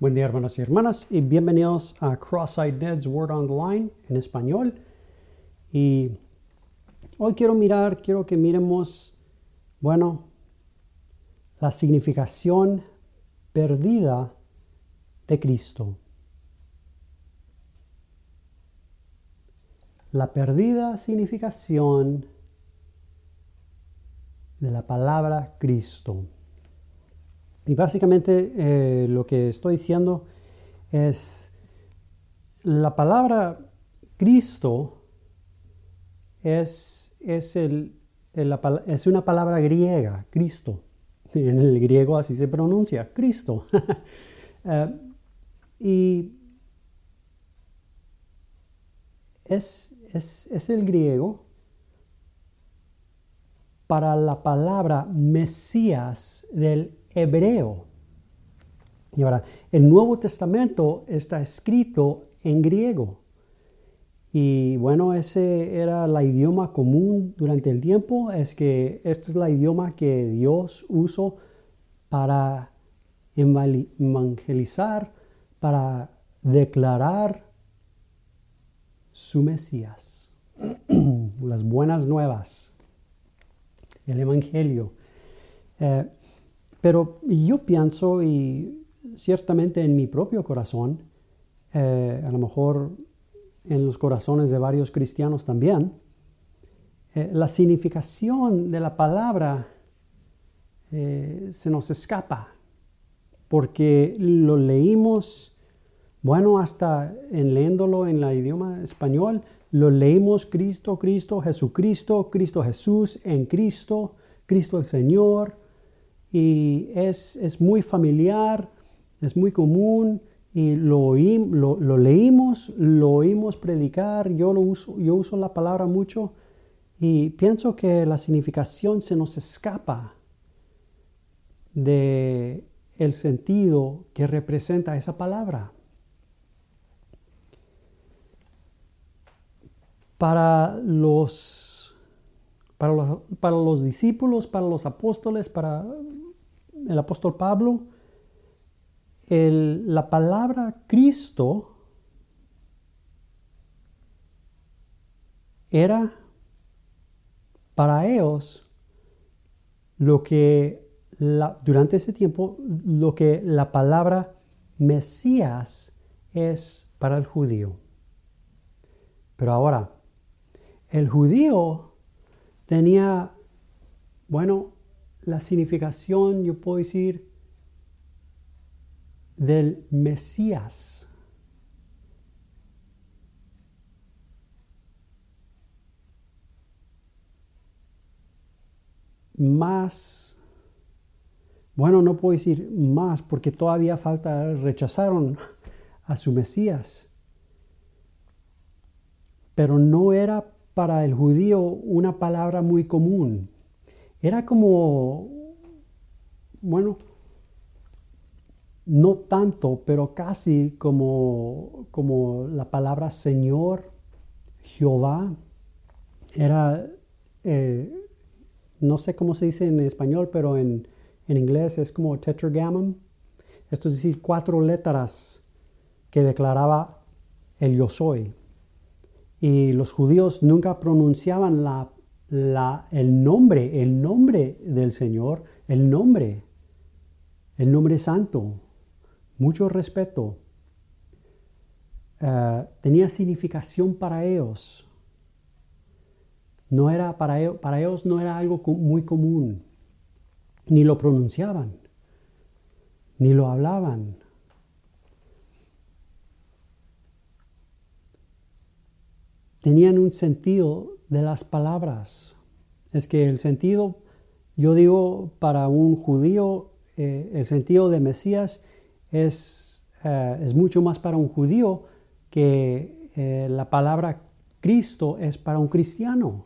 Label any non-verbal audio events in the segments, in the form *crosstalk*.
Buen día hermanos y hermanas y bienvenidos a Cross-Eyed Ned's Word on the Line en español. Y hoy quiero mirar, quiero que miremos, bueno, la significación perdida de Cristo. La perdida significación de la palabra Cristo. Y básicamente eh, lo que estoy diciendo es la palabra Cristo es, es, el, es una palabra griega, Cristo. *laughs* En el griego así se pronuncia, Cristo. *laughs* Eh, y es, es el griego para la palabra Mesías del hebreo. Y ahora, el Nuevo Testamento está escrito en griego. Y bueno, ese era el idioma común durante el tiempo, es que este es el idioma que Dios usó para evangelizar, para declarar su Mesías, *clears throat* las buenas nuevas, el Evangelio. Eh, pero yo pienso, y ciertamente en mi propio corazón, eh, a lo mejor en los corazones de varios cristianos también, eh, la significación de la palabra eh, se nos escapa, porque lo leímos, bueno, hasta en leyéndolo en el idioma español, lo leímos Cristo, Cristo, Jesucristo, Cristo Jesús, en Cristo, Cristo el Señor, y es, muy familiar, es muy común y lo, lo, leímos, lo oímos predicar, yo, lo uso, yo uso la palabra mucho y pienso que la significación se nos escapa de el sentido que representa esa palabra. Para los, para los, para los discípulos, para los apóstoles, para el apóstol Pablo, la palabra Cristo era para ellos lo que durante ese tiempo lo que la palabra Mesías es para el judío. Pero ahora, el judío tenía, bueno, la significación, yo puedo decir, del Mesías. Más, bueno, no puedo decir más porque todavía falta, rechazaron a su Mesías. Pero no era para el judío una palabra muy común. Era como, bueno, no tanto, pero casi como, como la palabra Señor, Jehová. Era, eh, no sé cómo se dice en español, pero en, en inglés es como tetragrammaton. Esto es decir, cuatro letras que declaraba el yo soy. Y los judíos nunca pronunciaban la el nombre, el nombre del Señor, el nombre, el nombre santo, mucho respeto. Eh, tenía significación para ellos. No era para ellos, para ellos no era algo muy común, ni lo pronunciaban, ni lo hablaban. Tenían un sentido de las palabras. Es que el sentido, yo digo, para un judío, eh, el sentido de Mesías es, eh, es, mucho más para un judío que eh, la palabra Cristo es para un cristiano.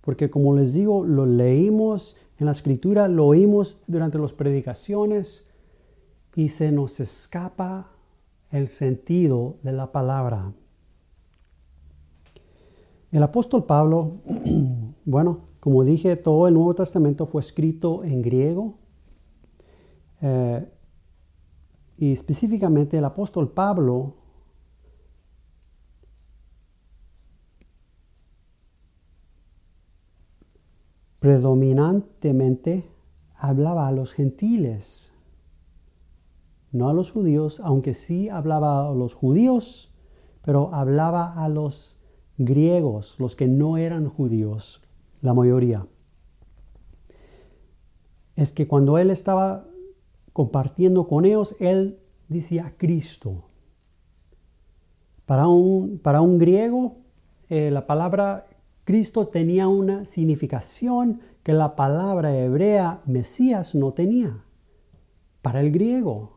Porque como les digo, lo leímos en la escritura, lo oímos durante las predicaciones y se nos escapa el sentido de la palabra. El apóstol Pablo, *clears throat* bueno, como dije, todo el Nuevo Testamento fue escrito en griego. Eh, y específicamente el apóstol Pablo predominantemente hablaba a los gentiles, no a los judíos, aunque sí hablaba a los judíos, pero hablaba a los griegos, los que no eran judíos, la mayoría. Es que cuando él estaba compartiendo con ellos, él decía Cristo. Para un, para un griego, eh, la palabra Cristo tenía una significación que la palabra hebrea Mesías no tenía. Para el griego.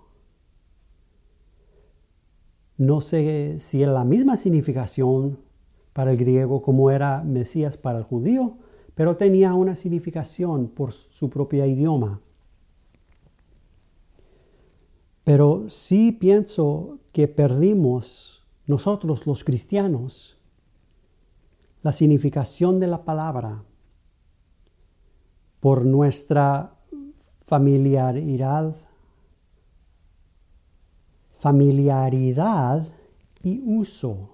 No sé si es la misma significación para el griego como era Mesías para el judío, pero tenía una significación por su propio idioma. Pero sí pienso que perdimos nosotros los cristianos la significación de la palabra por nuestra familiaridad, familiaridad y uso,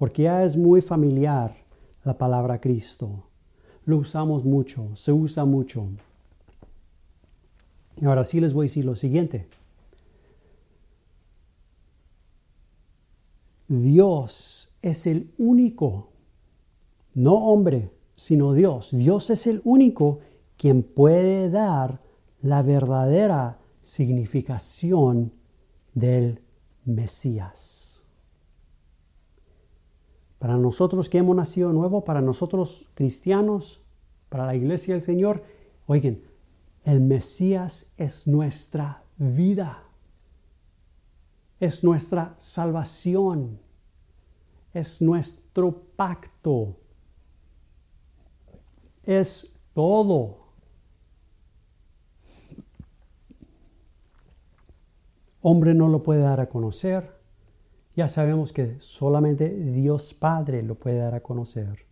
porque ya es muy familiar la palabra Cristo. Lo usamos mucho, se usa mucho. Ahora sí les voy a decir lo siguiente. Dios es el único, no hombre, sino Dios. Dios es el único quien puede dar la verdadera significación del Mesías. Para nosotros que hemos nacido nuevo, para nosotros cristianos, para la iglesia del Señor, oigan, el Mesías es nuestra vida, es nuestra salvación, es nuestro pacto, es todo. Hombre no lo puede dar a conocer. Ya sabemos que solamente Dios Padre lo puede dar a conocer.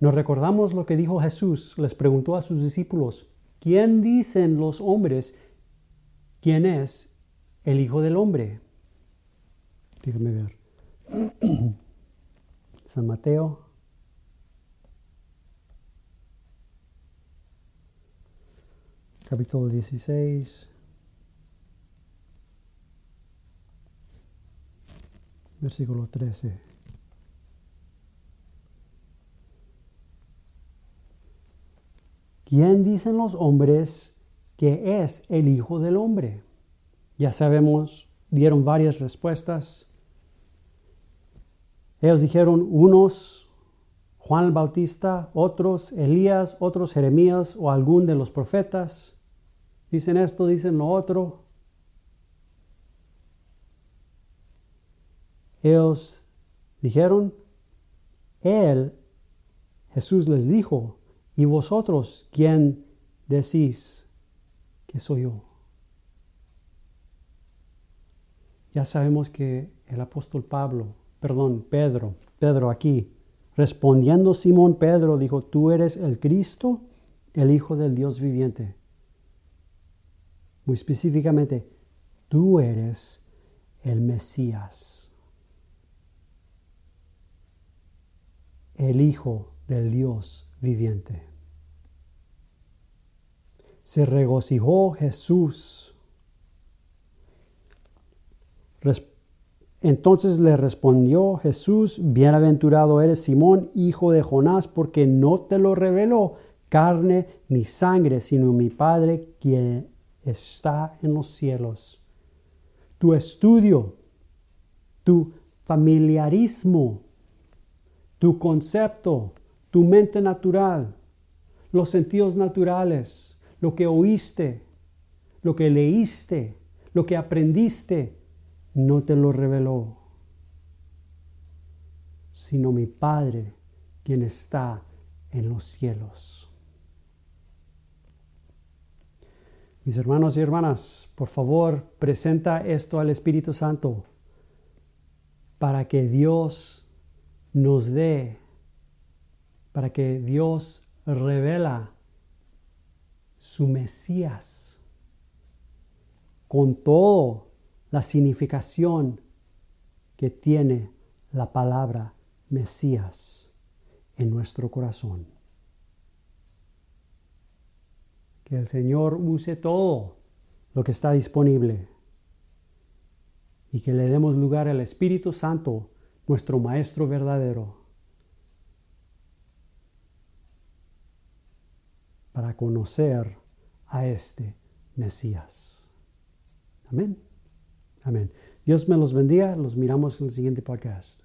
Nos recordamos lo que dijo Jesús. Les preguntó a sus discípulos, ¿quién dicen los hombres quién es el Hijo del Hombre? Dígame ver. *clears throat* San Mateo. Capítulo 16. Versículo 13. ¿Quién dicen los hombres que es el Hijo del Hombre? Ya sabemos, dieron varias respuestas. Ellos dijeron unos Juan el Bautista, otros Elías, otros Jeremías o algún de los profetas. Dicen esto, dicen lo otro. Ellos dijeron, Él, Jesús les dijo, ¿Y vosotros quién decís que soy yo? Ya sabemos que el apóstol Pablo, perdón, Pedro, Pedro aquí, respondiendo Simón Pedro, dijo, tú eres el Cristo, el Hijo del Dios viviente. Muy específicamente, tú eres el Mesías, el Hijo del Dios viviente. Se regocijó Jesús. Entonces le respondió Jesús, bienaventurado eres Simón, hijo de Jonás, porque no te lo reveló carne ni sangre, sino mi Padre quien está en los cielos. Tu estudio, tu familiarismo, tu concepto tu mente natural, los sentidos naturales, lo que oíste, lo que leíste, lo que aprendiste, no te lo reveló, sino mi Padre quien está en los cielos. Mis hermanos y hermanas, por favor, presenta esto al Espíritu Santo para que Dios nos dé para que Dios revela su Mesías, con toda la significación que tiene la palabra Mesías en nuestro corazón. Que el Señor use todo lo que está disponible y que le demos lugar al Espíritu Santo, nuestro Maestro verdadero, para conocer a este Mesías. Amén. Amén. Dios me los bendiga. Los miramos en el siguiente podcast.